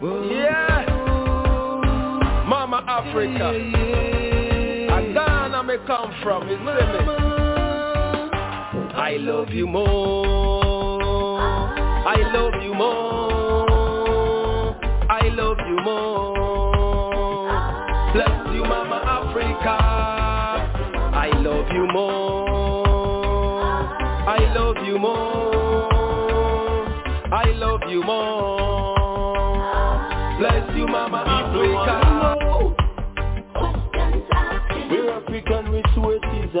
Yeah. Mama Africa. And Ghana may come from, me? I love you more. I love you more. I love you more. Bless you, Mama Africa. I love you more. I love you more. I love you more.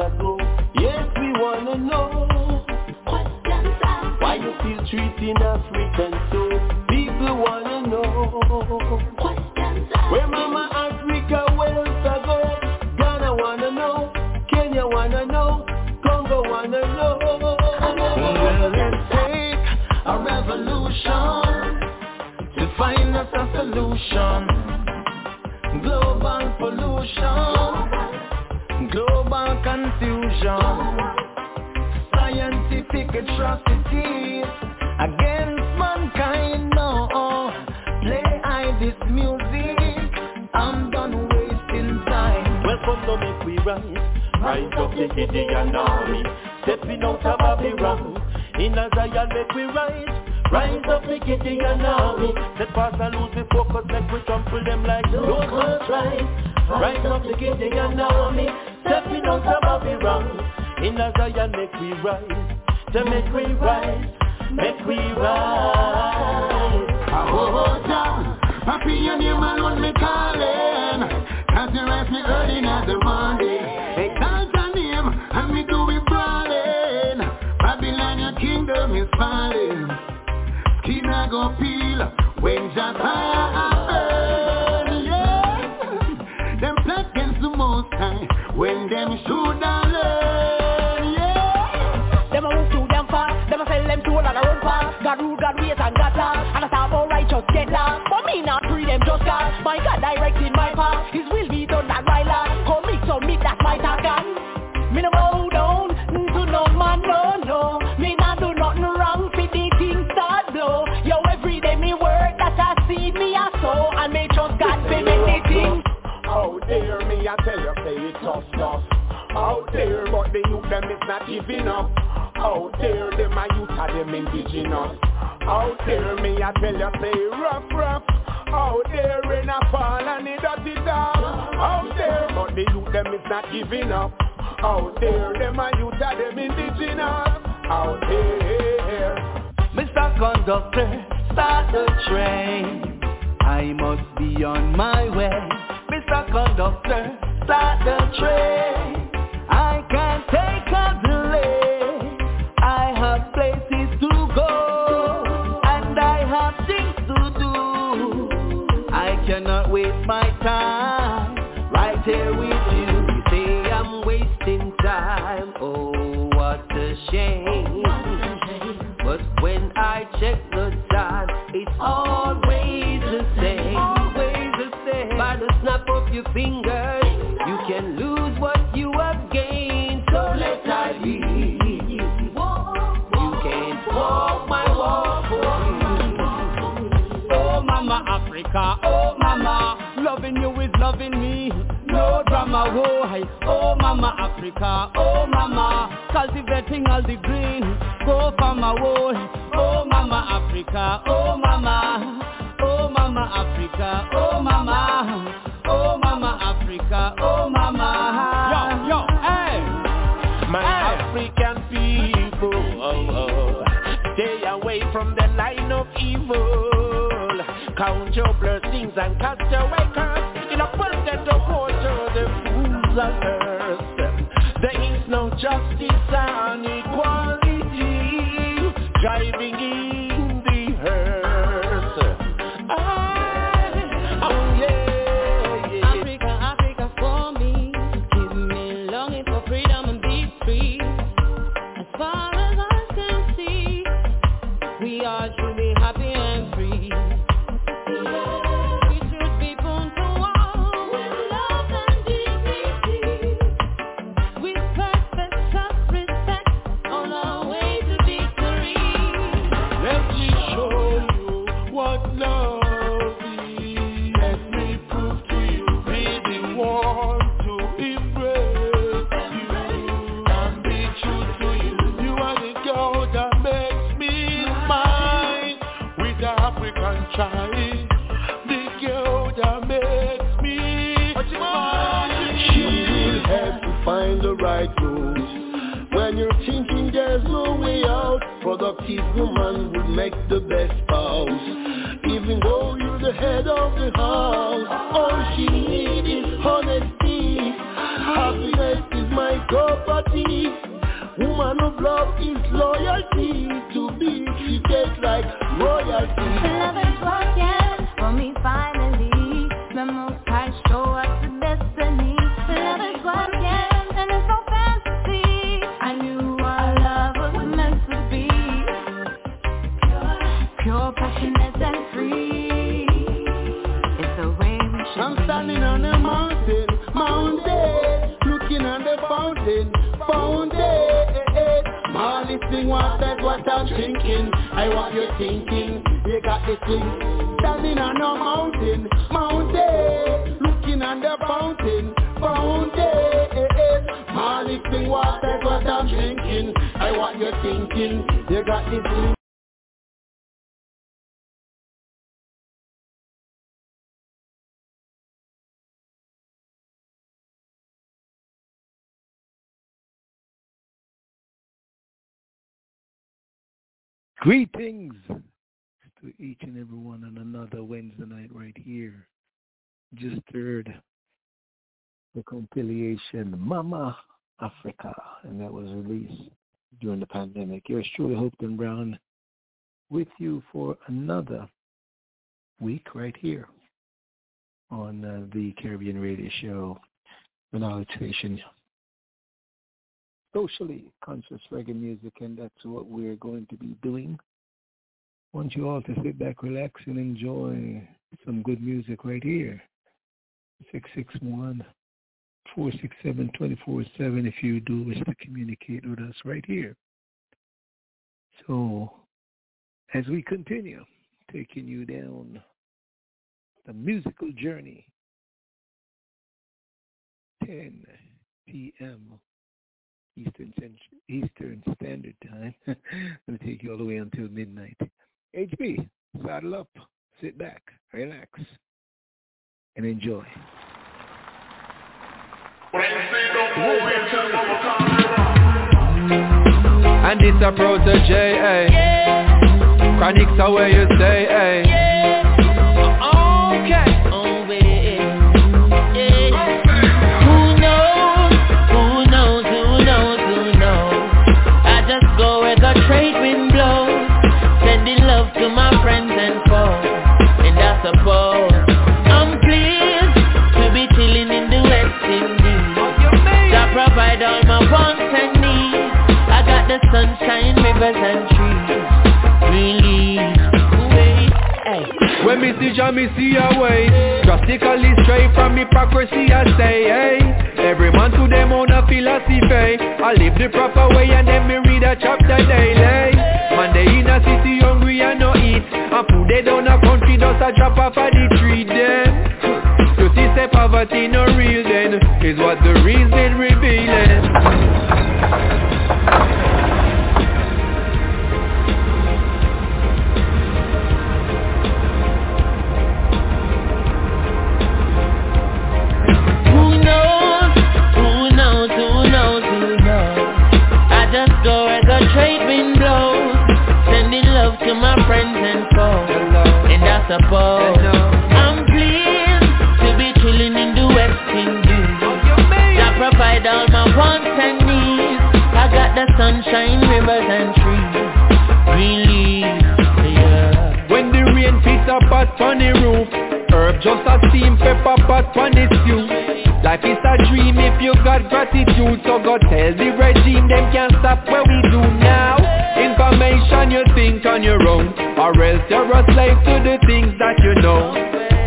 Ago. Yes, we wanna know why you still treating African so. People wanna know where Mama Africa wealth ago. Ghana wanna know, Kenya wanna know, Congo wanna know. Well, let's take a revolution to find us a solution. Global pollution, confusion, scientific atrocities against mankind. No, play I this music. I'm done wasting time. Welcome to make we rise, rise up the Gideon army, stepping out of Babylon. In a Zion make we rise. Rise up the Gideon army Set pass and lose the focus Make we trample them like those ones rise Rise up the Gideon army Stepping out of Babylon In a Zion make we rise. To make we rise. Make we rise. Oh, Jah, Papi, your name alone me calling. Cause you rise me early in the morning. Exalt your name and me do it brawling. Babylon, your kingdom is falling. Skin a go peel when Jah fire when them should have learn, yeah. Them a move too damn far. Them a sell them and a run far. God rule, God ways and God law And a talk about righteous get law But me not free them just cause My God directing my path. His will be done not my law. Come me submit that my task. Me no bow down. Mm, to no man, no, no. Me not do nothing wrong. For the king start blow. Yo, every day me work that I see me a sow. And me trust God for things Out there, me I tell you, say it tough stuff. Out there, but the youth them is not giving up. Out there, them a youth are them indigenous. Out there, me I tell you, say rough, rough. Out there, in a fall and the dirty dog. Out there, but the youth them is not giving up. Out there, them a youth are them indigenous. Out there. Mr. Conductor, start the train. I must be on my way. Mr. Conductor, start the train. I can't take a delay. I have places to go, and I have things to do. I cannot waste my time right here with you. You say I'm wasting time. Oh, what a shame. But when I check the time, it's always fingers, you can lose what you have gained. So let I lead. You can't walk my walk for. Oh mama Africa, oh mama, loving you is loving me. No drama, oh hi. Oh mama Africa, oh mama, cultivating all the green. Go farmer, oh, oh mama Africa, oh mama, oh mama Africa, oh mama, oh mama. Yo, yo, hey. My African people, oh, oh, stay away from the line of evil. Count your blessings and cast away curse. In a to go to the fools on earth. There is no justice and equality driving in productive woman would make the best spouse. Even though you're the head of the house, the thing. Standing on a mountain, mountain, looking at the fountain, fountain. Sing what that's what I'm thinking. I want you thinking, you got the thing. Greetings to each and every one on another Wednesday night right here. Just heard the compilation Mama Africa, and that was released during the pandemic. Yours truly, Hopeton Brown, with you for another week right here on uh, the Caribbean Radio Show, Knowledge Station. Socially conscious reggae music, and that's what we're going to be doing. Want you all to sit back, relax, and enjoy some good music right here. 661 467 247 if you do wish to communicate with us right here. So, as we continue taking you down the musical journey, 10 p.m. Eastern Eastern Standard Time. Going to take you all the way until midnight. HB, saddle up, sit back, relax, and enjoy. And it's a Protoje, eh? Chronixx are where you stay, eh? Okay. To my friends and foes, and I suppose I'm pleased to be chilling in the West Indies. I provide all my wants and needs. I got the sunshine, rivers and trees. Hey. When me see Jah, me see a way Drastically stray from hypocrisy I say, hey Every man to them own a philosophy I live the proper way and then me read a chapter daily Man they in a city hungry and no eat. And food they down a country just a drop off of the tree then. You see say poverty no real then Is what the reason revealing. Who love to my friends and foes, and I suppose I'm pleased to be chilling in the West Indies. I provide all my wants and needs. I got the sunshine, rivers and trees. Release, yeah. When the rain hits pot on the roof Herb just a steam pepper pot on the stew Life is a dream if you got gratitude So go tell the regime them can't stop what we do Information you think on your own Or else you're a slave to the things that you know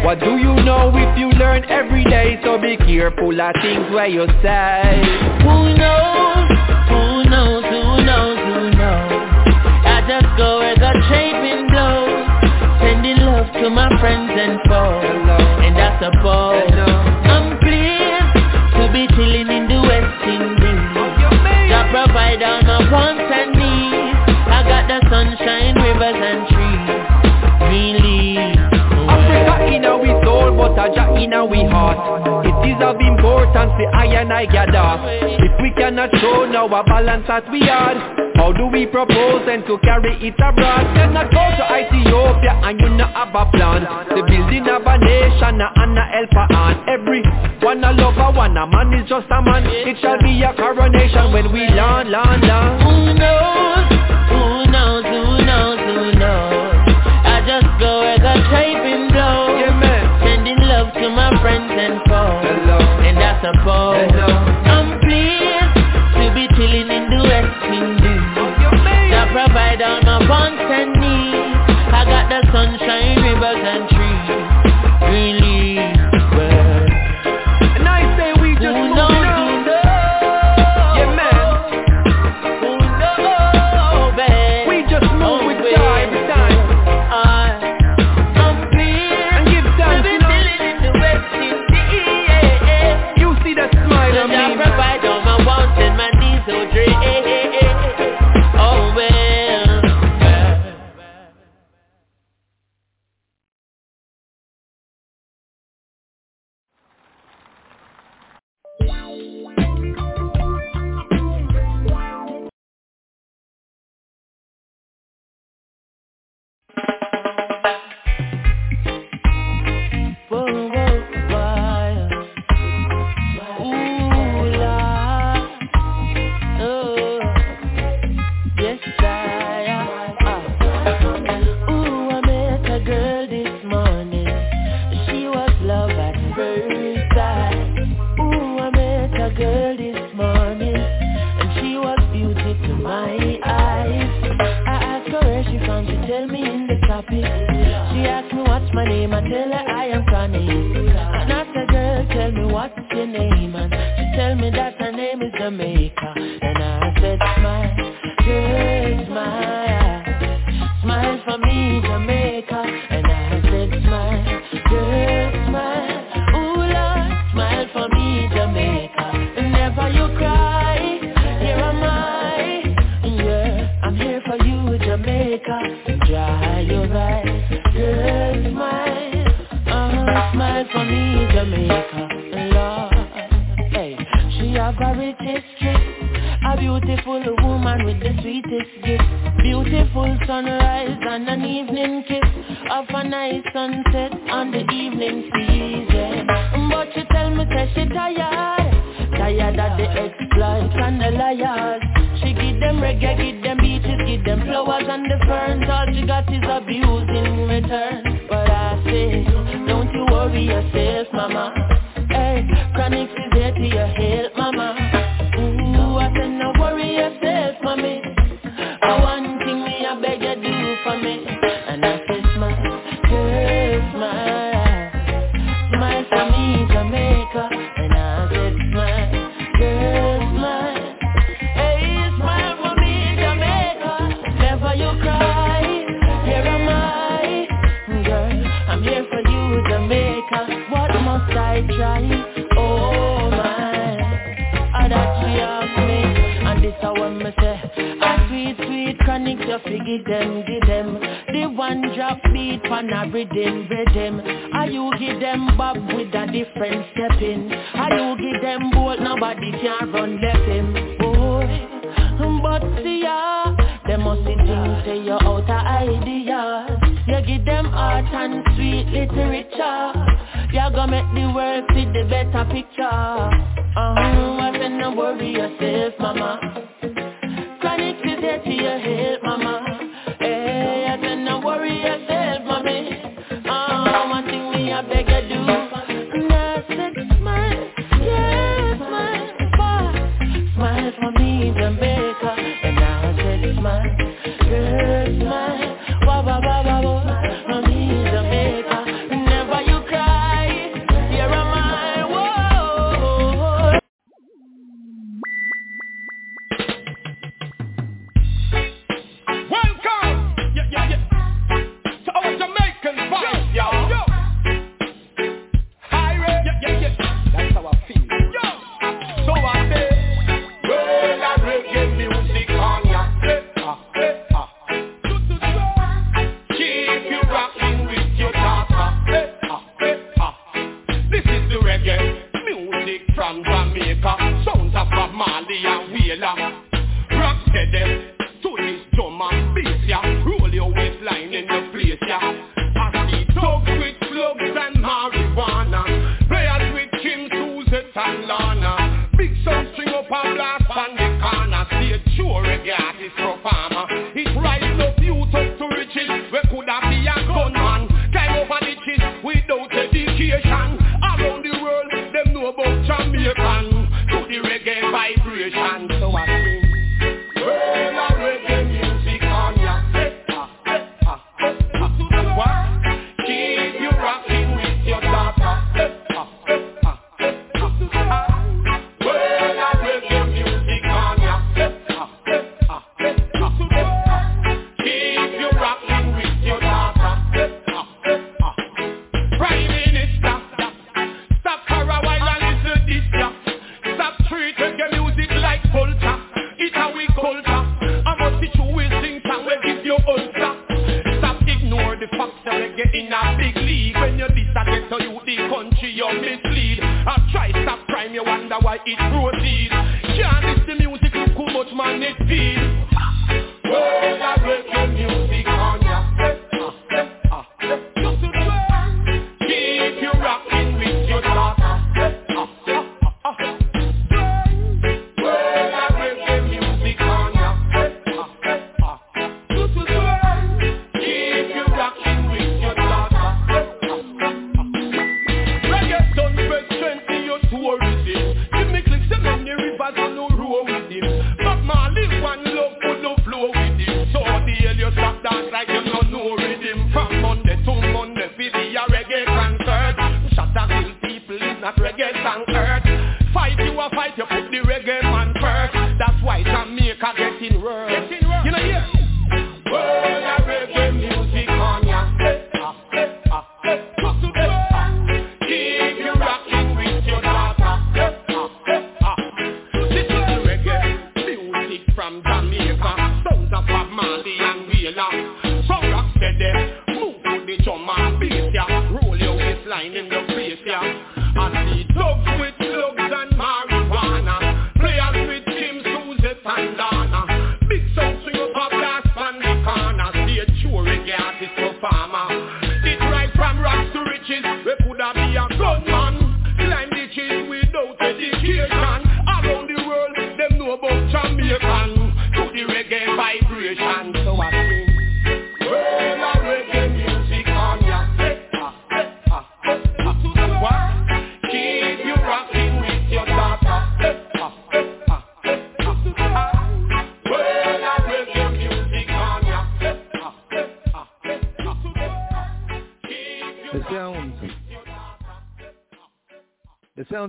What do you know if you learn every day So be careful of things where you say Who knows? Who knows? Who knows? Who knows? I just go where the trade blows, sending love to my friends and foes, and I suppose rivers and trees we lead Africa in our soul, but Aja in our heart. It is of importance for I and I gather. If we cannot show now a balance that we are How do we propose and to carry it abroad? Cannot go to Ethiopia and you not have a plan. The building of a nation and a helper and every one a lover, one a man is just a man. It shall be a coronation when we land, land, land. Who knows? friends and foes. Hello. And I suppose Hello. I'm pleased to be chilling in the West Indies. I provide all my wants and needs. I got the sunshine, rivers and trees.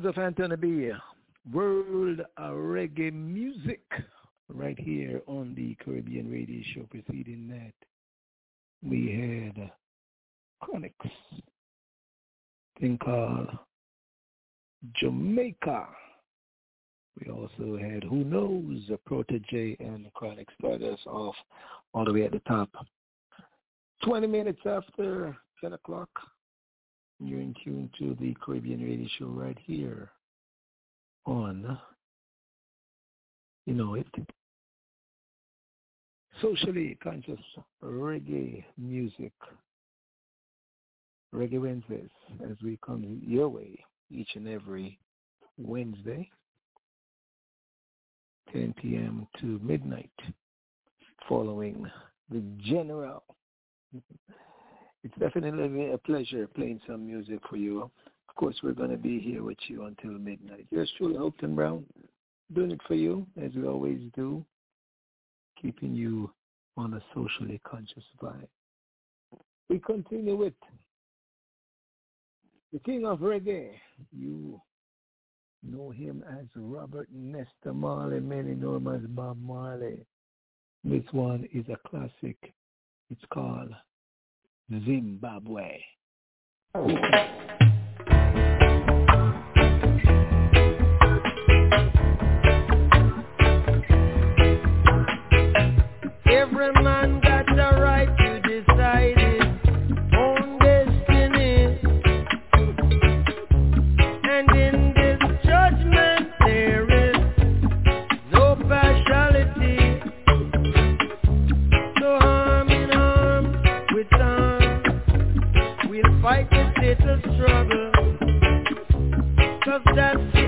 sounds of Anthony B. World reggae music right here on the Caribbean Radio Show. Preceding that, we had Chronixx, thing called Jamaica. We also had Who Knows, Protoje, and Chronixx started us off all the way at the top. 20 minutes after 10 o'clock, you're in tune to the Caribbean Radio Show right here on, you know, it, socially conscious reggae music. Reggae Wednesdayz as we come your way each and every Wednesday, 10 p.m. to midnight, following the general. It's definitely a pleasure playing some music for you. Of course, we're going to be here with you until midnight. Yours truly, Hopeton Brown, doing it for you, as we always do, keeping you on a socially conscious vibe. We continue with the king of reggae. You know him as Robert Nesta Marley, many know him as Bob Marley. This one is a classic. It's called Zimbabwe. Oh. struggle. Cause that's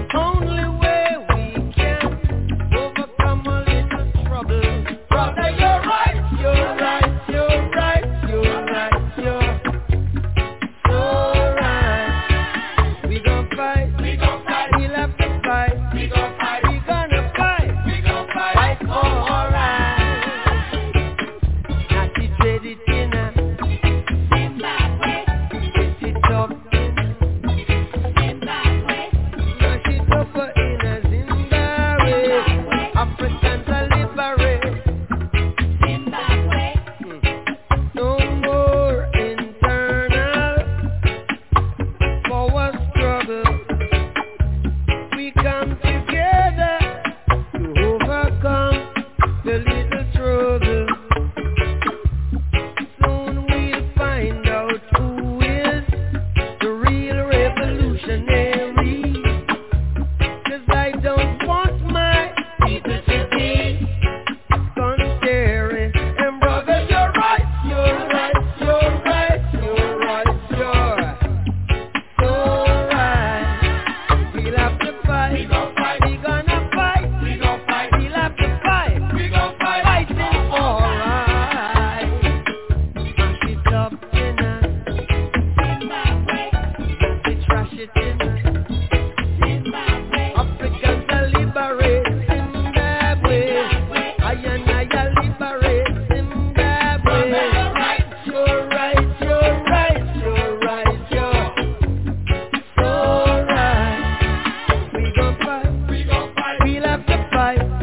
fight.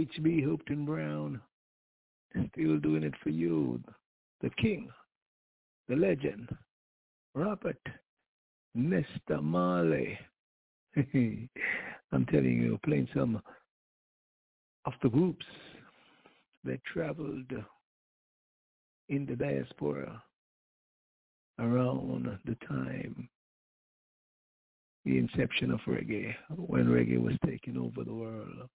HB Hopeton Brown still doing it for you. The king, the legend, Robert Nesta Marley. I'm telling you, playing some of the groups that traveled in the diaspora around the time the inception of reggae, when reggae was taking over the world.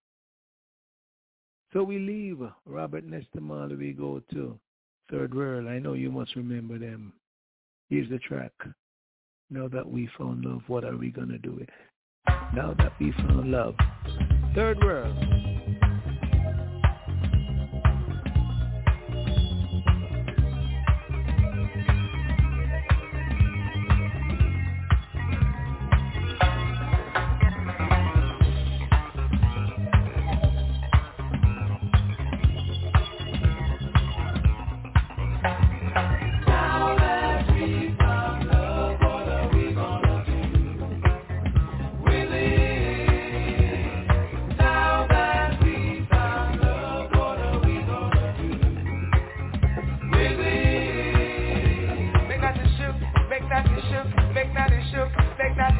So we leave Robert Nesta Marley. We go to Third World. I know you must remember them. Here's the track. Now that we found love, what are we going to do? Now that we found love. Third World. take that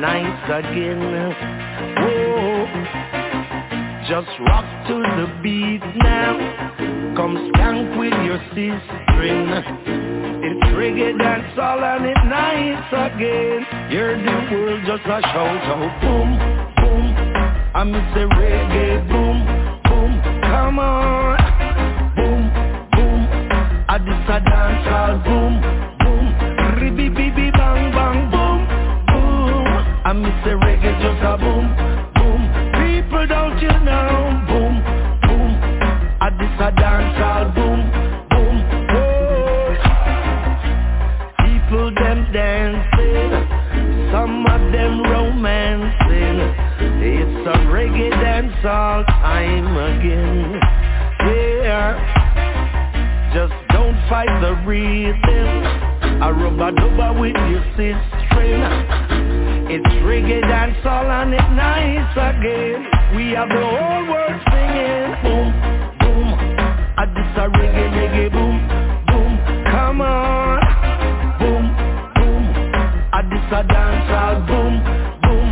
Nice again. Whoa. Just rock to the beat now. Come skank with your C-string. It's reggae dance all and it nice again. Hear the world just a shout out nice again. We have the whole world singing. Boom, boom. I this a reggae, reggae, boom, boom. Come on. Boom, boom. I this a dance all boom, boom.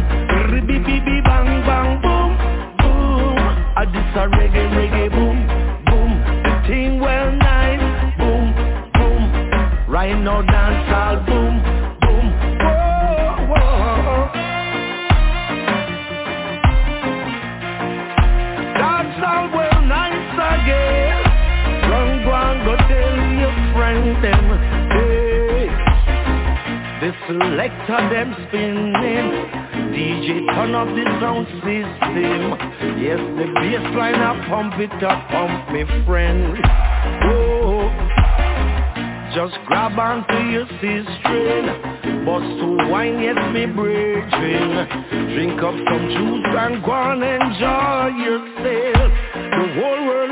Ribby, bibby, bang, bang, boom, boom. I this a reggae, reggae, boom, boom. The thing well nice, boom, boom. Right now dance all boom, boom. Selector them spinning. DJ turn up the sound system. Yes, the bass line I pump it up, pump me friend. Oh, just grab onto your C-string Bust to wine, yes, me brethren Drink up some juice and go and enjoy yourself The whole world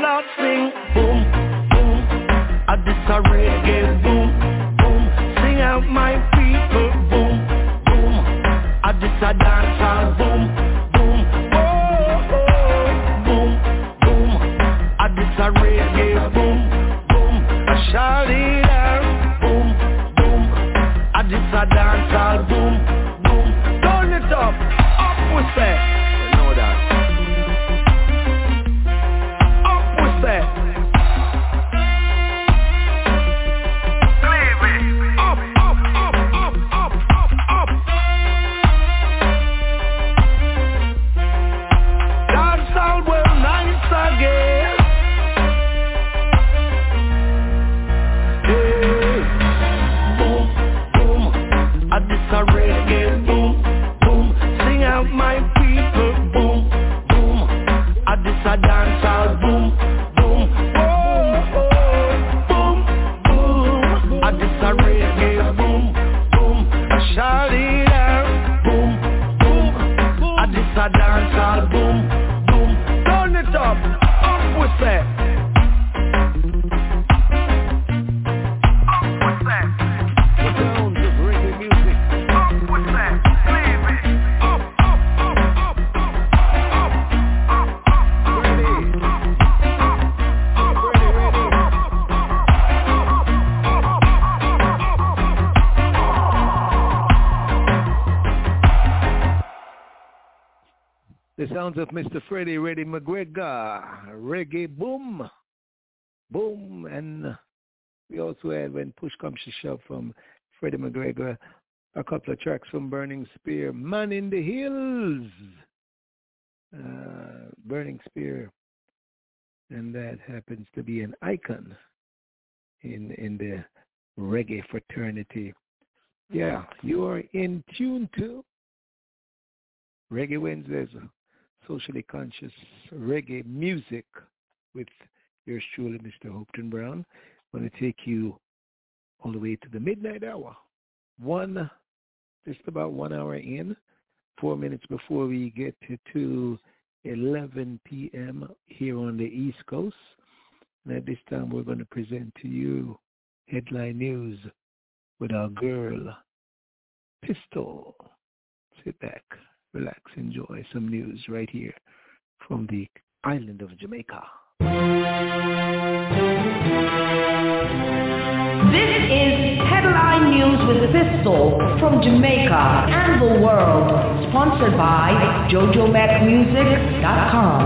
Of Mr. Freddie Reddy McGregor, reggae boom, boom, and we also had when push comes to shove from Freddie McGregor, a couple of tracks from Burning Spear, Man in the Hills, uh, Burning Spear, and that happens to be an icon in in the reggae fraternity. Yeah, you are in tune to Reggae Wednesdayz, socially conscious reggae music with yours truly, Mr. Hopeton Brown. I'm Going to take you all the way to the midnight hour. One, just about one hour in, four minutes before we get to, to 11 p.m. here on the East Coast. And at this time, we're going to present to you headline news with our girl, Pistol. Sit back, relax, enjoy some news right here from the island of Jamaica. This is Headline News with Pistol from Jamaica and the world, sponsored by JojoMacMusic.com.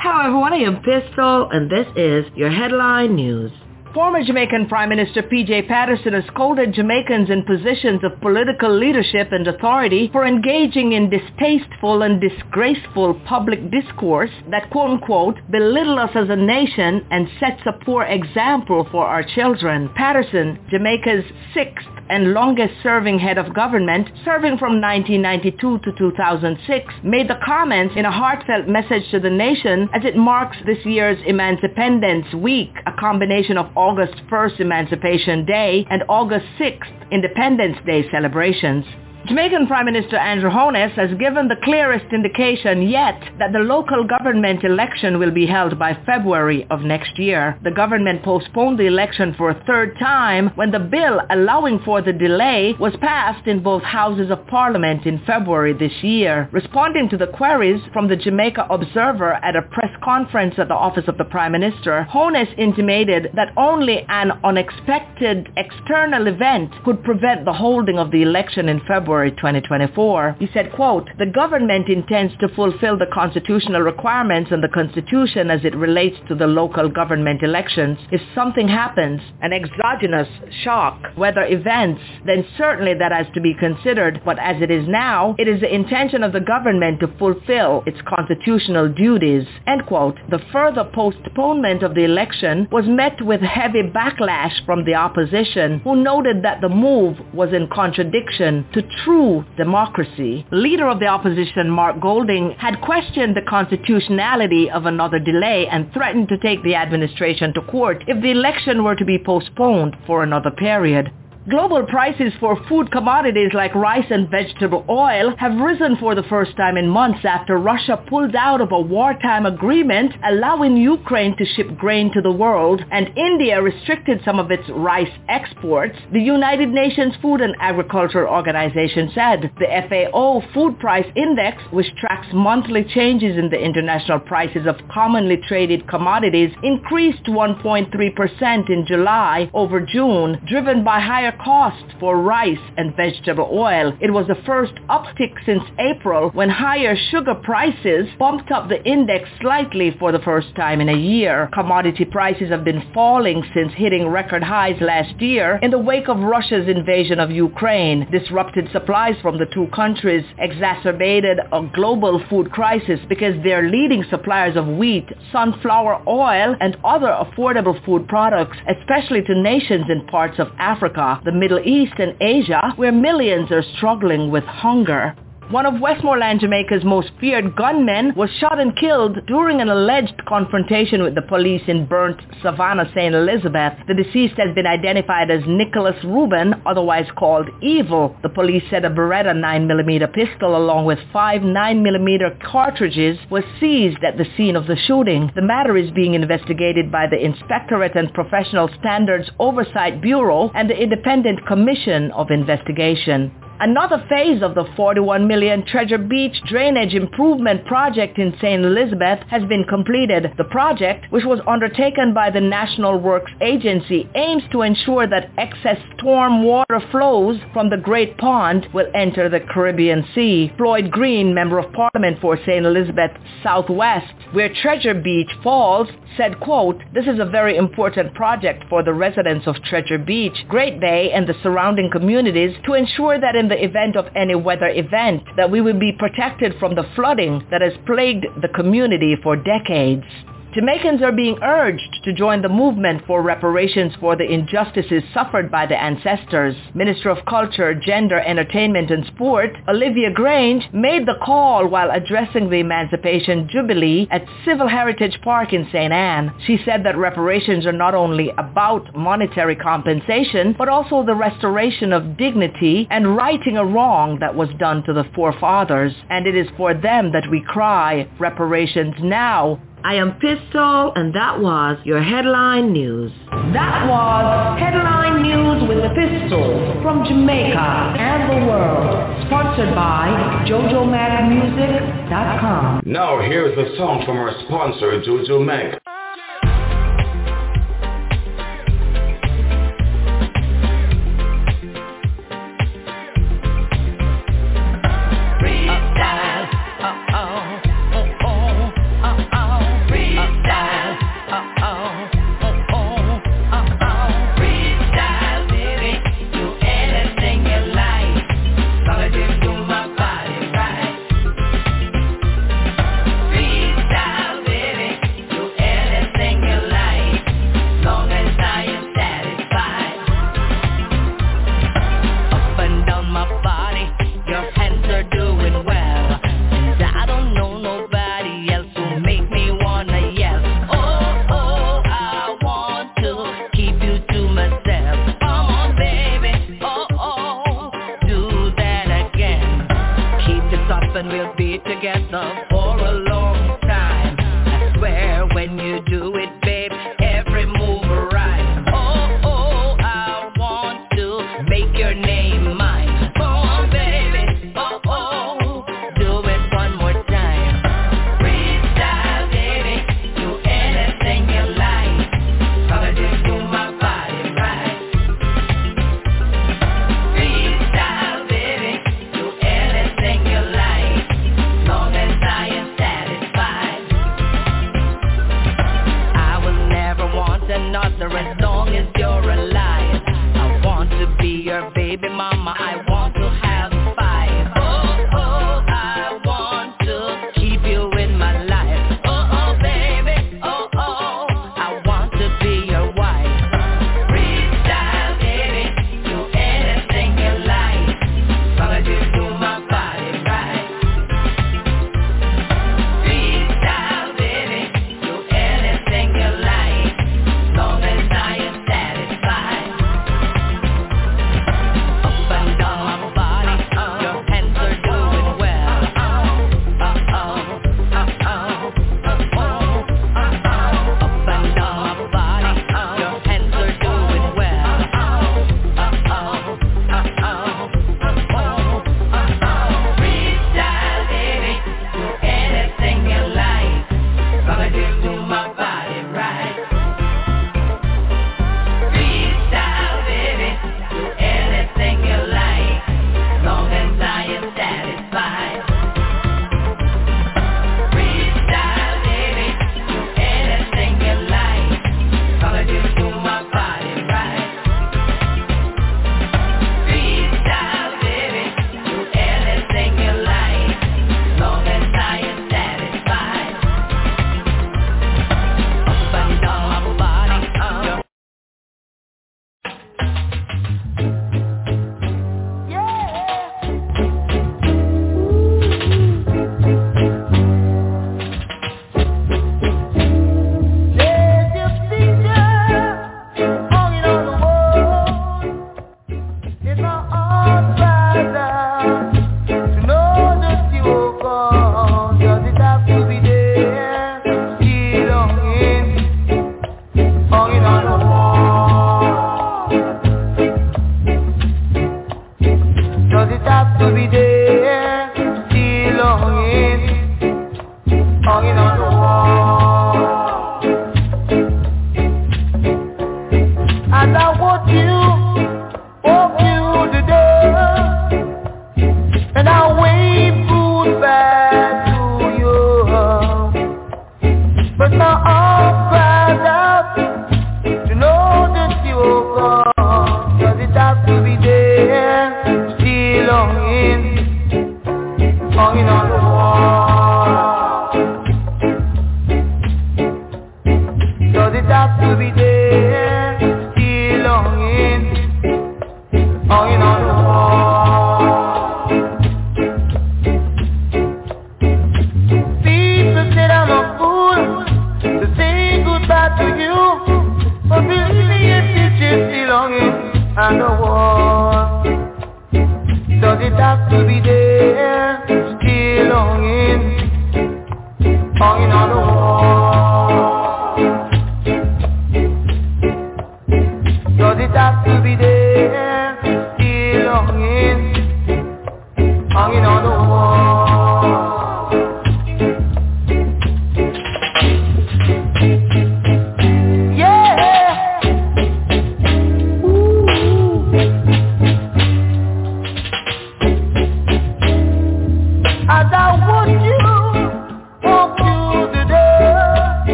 Hello everyone, I am Pistol and this is your headline news. Former Jamaican Prime Minister P.J. Patterson has scolded Jamaicans in positions of political leadership and authority for engaging in distasteful and disgraceful public discourse that quote-unquote belittle us as a nation and sets a poor example for our children. Patterson, Jamaica's sixth and longest serving head of government, serving from 1992 to 2006, made the comments in a heartfelt message to the nation as it marks this year's Emancipendence Week, a combination of August 1st Emancipation Day and August 6th Independence Day celebrations. Jamaican Prime Minister Andrew Holness has given the clearest indication yet that the local government election will be held by February of next year. The government postponed the election for a third time when the bill allowing for the delay was passed in both houses of parliament in February this year. Responding to the queries from the Jamaica Observer at a press conference at the office of the Prime Minister, Holness intimated that only an unexpected external event could prevent the holding of the election in February February 2024. He said, quote, the government intends to fulfill the constitutional requirements and the constitution as it relates to the local government elections. If something happens, an exogenous shock, weather events, then certainly that has to be considered. But as it is now, it is the intention of the government to fulfill its constitutional duties. End quote. The further postponement of the election was met with heavy backlash from the opposition, who noted that the move was in contradiction to true democracy. Leader of the opposition, Mark Golding, had questioned the constitutionality of another delay and threatened to take the administration to court if the election were to be postponed for another period. Global prices for food commodities like rice and vegetable oil have risen for the first time in months after Russia pulled out of a wartime agreement allowing Ukraine to ship grain to the world and India restricted some of its rice exports, the United Nations Food and Agriculture Organization said. The FAO Food Price Index, which tracks monthly changes in the international prices of commonly traded commodities, increased 1.3% in July over June, driven by higher higher cost for rice and vegetable oil. It was the first uptick since April when higher sugar prices bumped up the index slightly for the first time in a year. Commodity prices have been falling since hitting record highs last year in the wake of Russia's invasion of Ukraine. Disrupted supplies from the two countries exacerbated a global food crisis because they're leading suppliers of wheat, sunflower oil, and other affordable food products, especially to nations in parts of Africa the Middle East and Asia, where millions are struggling with hunger. One of Westmoreland, Jamaica's most feared gunmen was shot and killed during an alleged confrontation with the police in burnt Savannah, St. Elizabeth. The deceased has been identified as Nicholas Rubin, otherwise called Evil. The police said a Beretta 9mm pistol along with five 9mm cartridges was seized at the scene of the shooting. The matter is being investigated by the Inspectorate and Professional Standards Oversight Bureau and the Independent Commission of Investigation. Another phase of the 41 million Treasure Beach Drainage Improvement Project in St. Elizabeth has been completed. The project, which was undertaken by the National Works Agency, aims to ensure that excess storm water flows from the Great Pond will enter the Caribbean Sea. Floyd Green, Member of Parliament for St. Elizabeth Southwest, where Treasure Beach falls, said, quote, This is a very important project for the residents of Treasure Beach, Great Bay, and the surrounding communities to ensure that in the event of any weather event that we will be protected from the flooding that has plagued the community for decades. Jamaicans are being urged to join the movement for reparations for the injustices suffered by the ancestors. Minister of Culture, Gender, Entertainment and Sport, Olivia Grange, made the call while addressing the Emancipation Jubilee at Seville Heritage Park in St. Ann. She said that reparations are not only about monetary compensation, but also the restoration of dignity and righting a wrong that was done to the forefathers. And it is for them that we cry, reparations now, I am Pistol, and that was your headline news. That was headline news with the Pistol from Jamaica and the world, sponsored by JojoMagMusic.com. Now here's the song from our sponsor, Jojo Mag.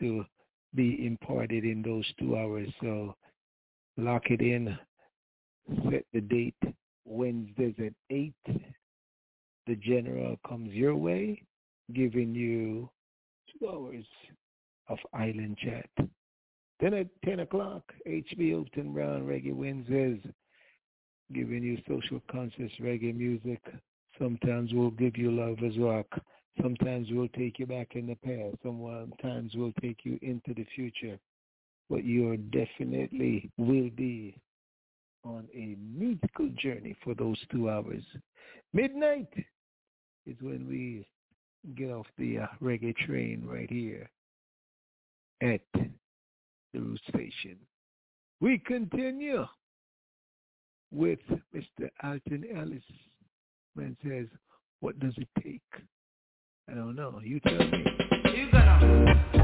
To be imparted in those two hours. So lock it in, set the date, Wednesdays at 8. The General comes your way, giving you two hours of Island Chat. Then at 10 o'clock, HB Hopeton Brown Reggae Wednesdayz, giving you social conscious reggae music. Sometimes we'll give you lovers rock. Sometimes we'll take you back in the past. Sometimes we'll take you into the future. But you definitely will be on a musical journey for those two hours. Midnight is when we get off the uh, reggae train right here at the root station. We continue with Mr. Alton Ellis. Man says, what does it take? I don't know. You tell me. You gonna.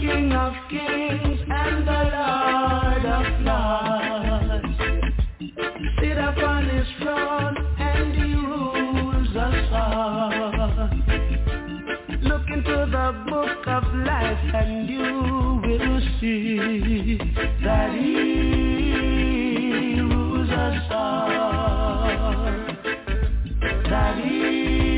King of kings and the Lord of lords. Sit upon his throne and he rules us all. Look into the book of life and you will see that he rules us all. That he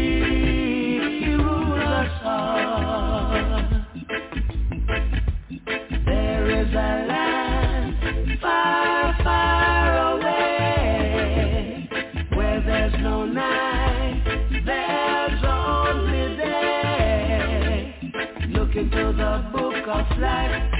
book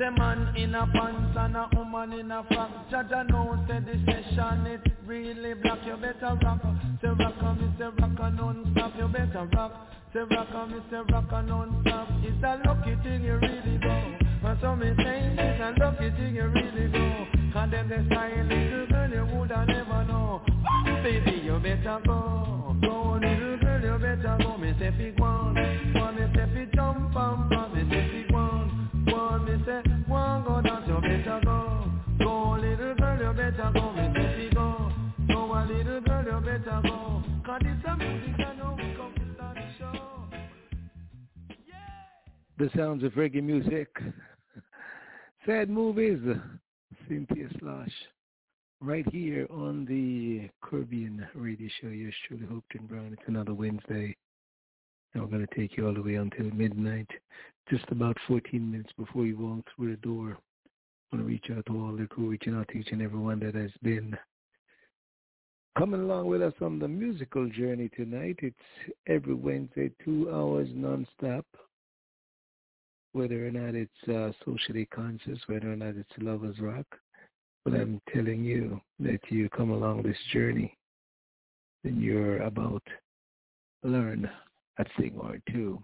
Say man in a pants and a woman in a frock. Jaja knows say this session is really black. You better rock. Say rock and say rock and non-stop. You better rock. Say rock and say rock and non-stop. It's a lucky thing you really do And so me saying it's a lucky thing you really do Cause them they style little girl you woulda never know. Baby you better go. Go little girl you better go. Me say big one. Sounds of reggae music. Sad movies. Cynthia Schloss. Right here on the Caribbean radio show. Yours truly, Hopeton Brown. It's another Wednesday. And we're going to take you all the way until midnight. Just about 14 minutes before you walk through the door. I want to reach out to all the crew, reaching out to each and everyone that has been coming along with us on the musical journey tonight. It's every Wednesday, two hours nonstop. Whether or not it's uh, socially conscious, whether or not it's lovers rock, but I'm telling you that you come along this journey, then you're about to learn a thing or two.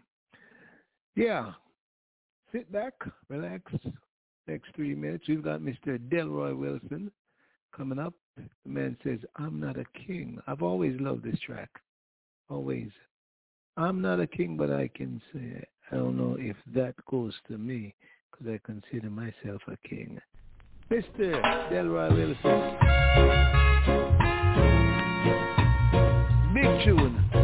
Yeah, sit back, relax. Next three minutes, we've got Mr. Delroy Wilson coming up. The man says, I'm not a king. I've always loved this track. Always. I'm not a king, but I can say, I don't know if that goes to me because I consider myself a king. Mr. Delroy Wilson. Big tune.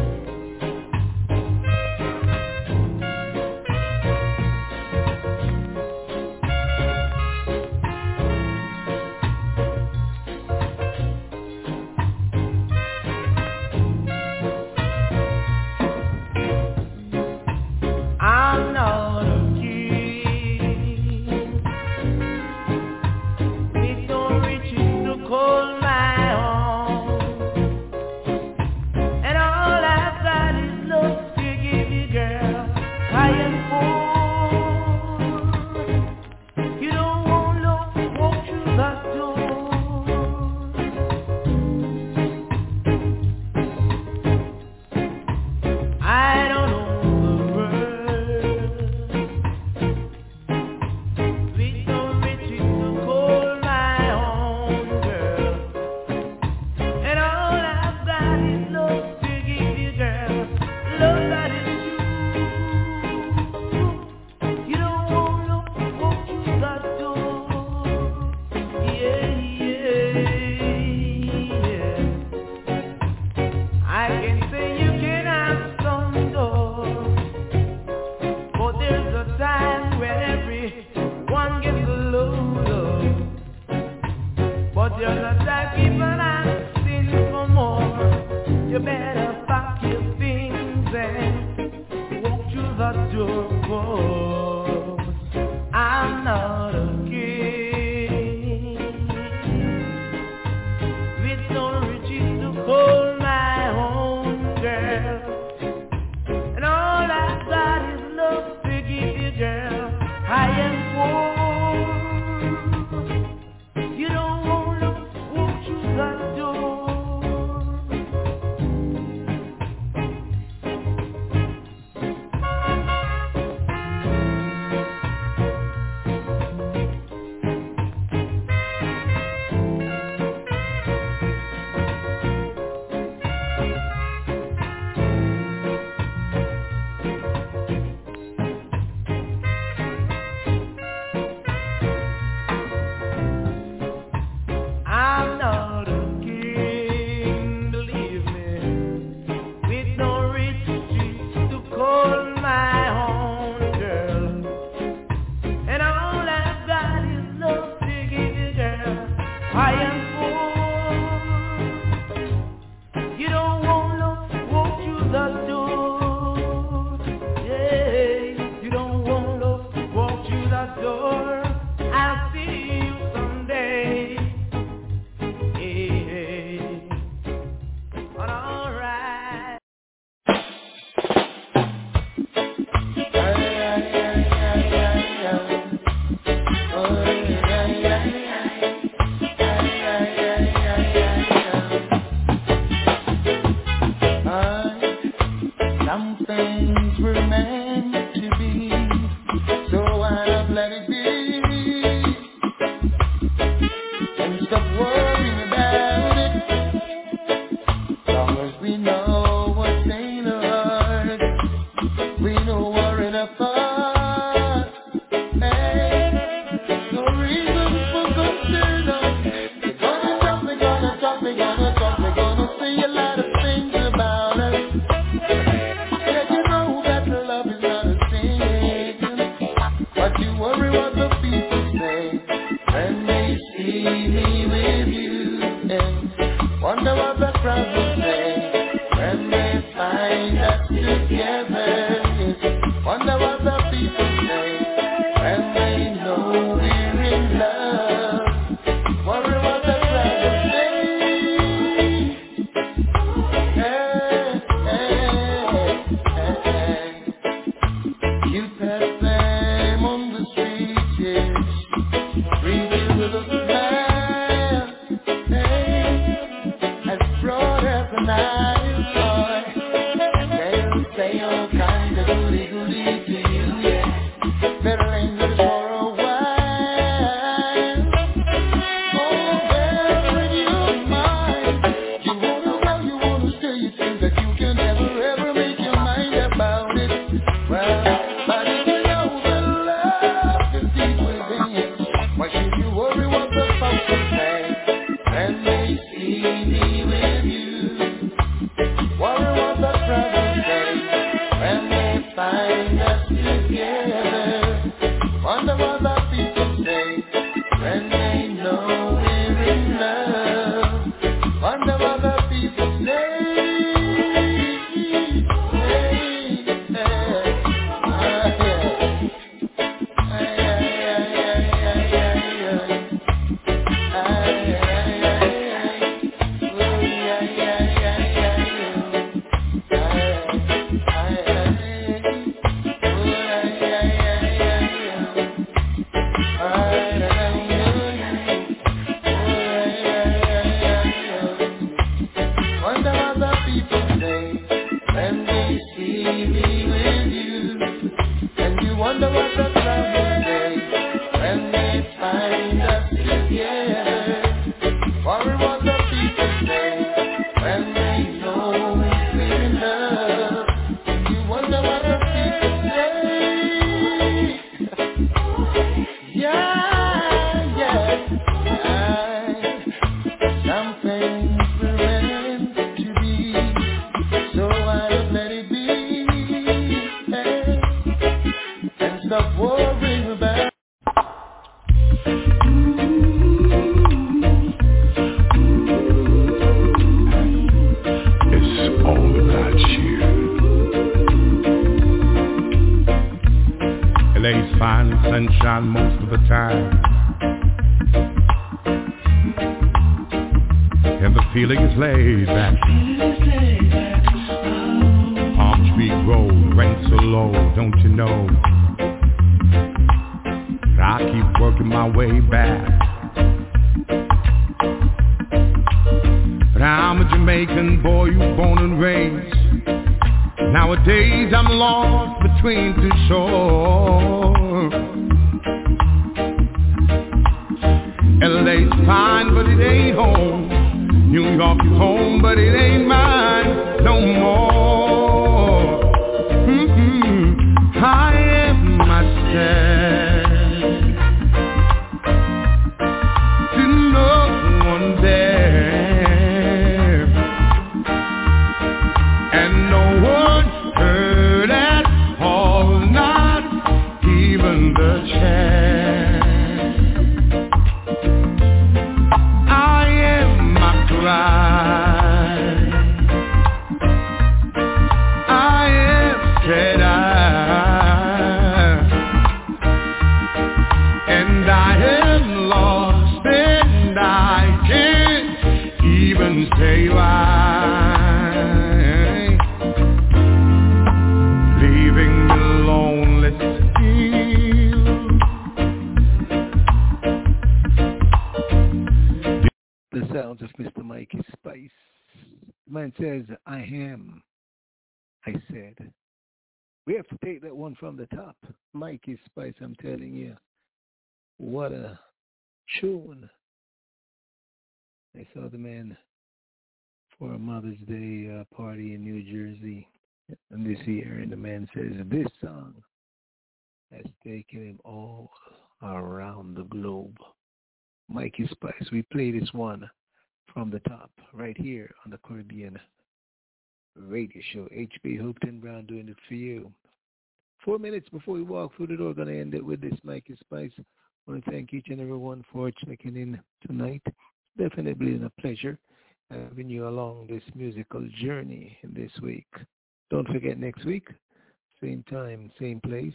One from the top right here on the Caribbean radio show. HB Hopeton Brown doing it for you. Four minutes before we walk through the door, going to end it with this Mikey Spice. I want to thank each and every one for checking in tonight. Definitely been a pleasure. having you along this musical journey this week. Don't forget next week, same time, same place,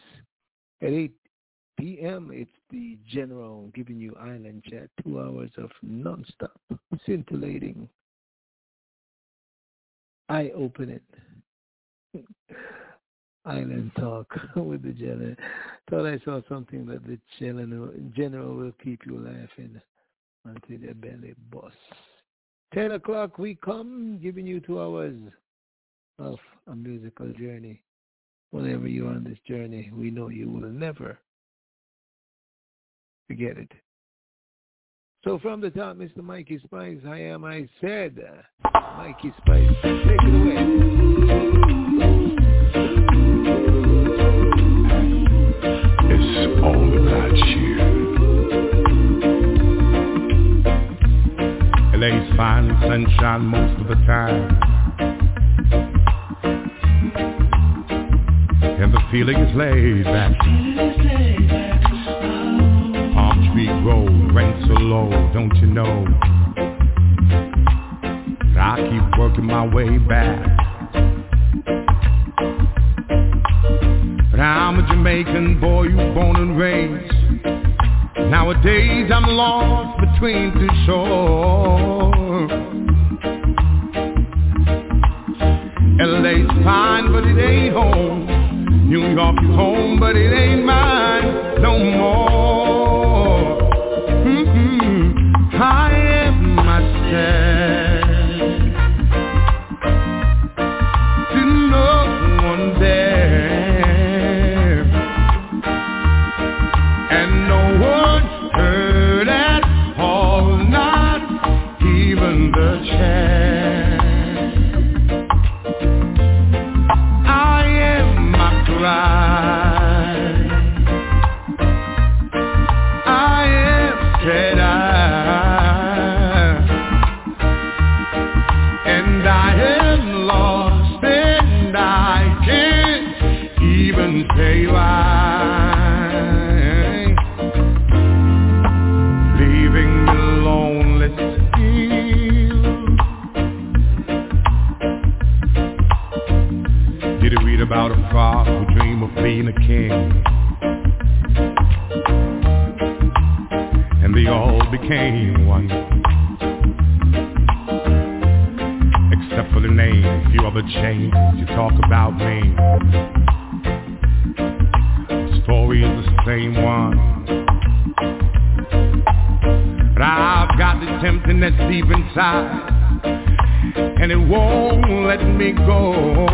at 8 p.m. It's the General giving you Island Chat, two hours of non-stop, scintillating, eye-opening Island Talk with the General. Thought I saw something that the General, general will keep you laughing until your belly busts. 10 o'clock we come, giving you two hours of a musical journey. Whenever you're on this journey, we know you will never forget it. So from the top, Mr. Mikey Spice, I am, I said, Mikey Spice, take it away. It's all about you. LA's fine sunshine most of the time. And the feeling is laid back. Palm tree grow, rent so low, don't you know? I keep working my way back. But I'm a Jamaican boy, you born and raised. Nowadays I'm lost between two shores. LA's fine, but it ain't home. New York is home, but it ain't mine no more. I am myself. A few. You talk about me. The story is the same one. But I've got this that's deep inside and it won't let me go.